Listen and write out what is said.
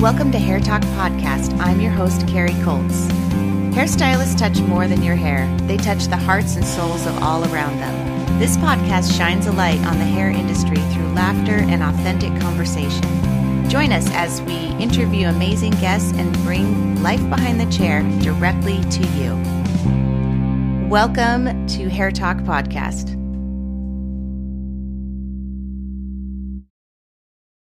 Welcome to Hair Talk Podcast. I'm your host, Carrie Colts. Hairstylists touch more than your hair, they touch the hearts and souls of all around them. This podcast shines a light on the hair industry through laughter and authentic conversation. Join us as we interview amazing guests and bring life behind the chair directly to you. Welcome to Hair Talk Podcast.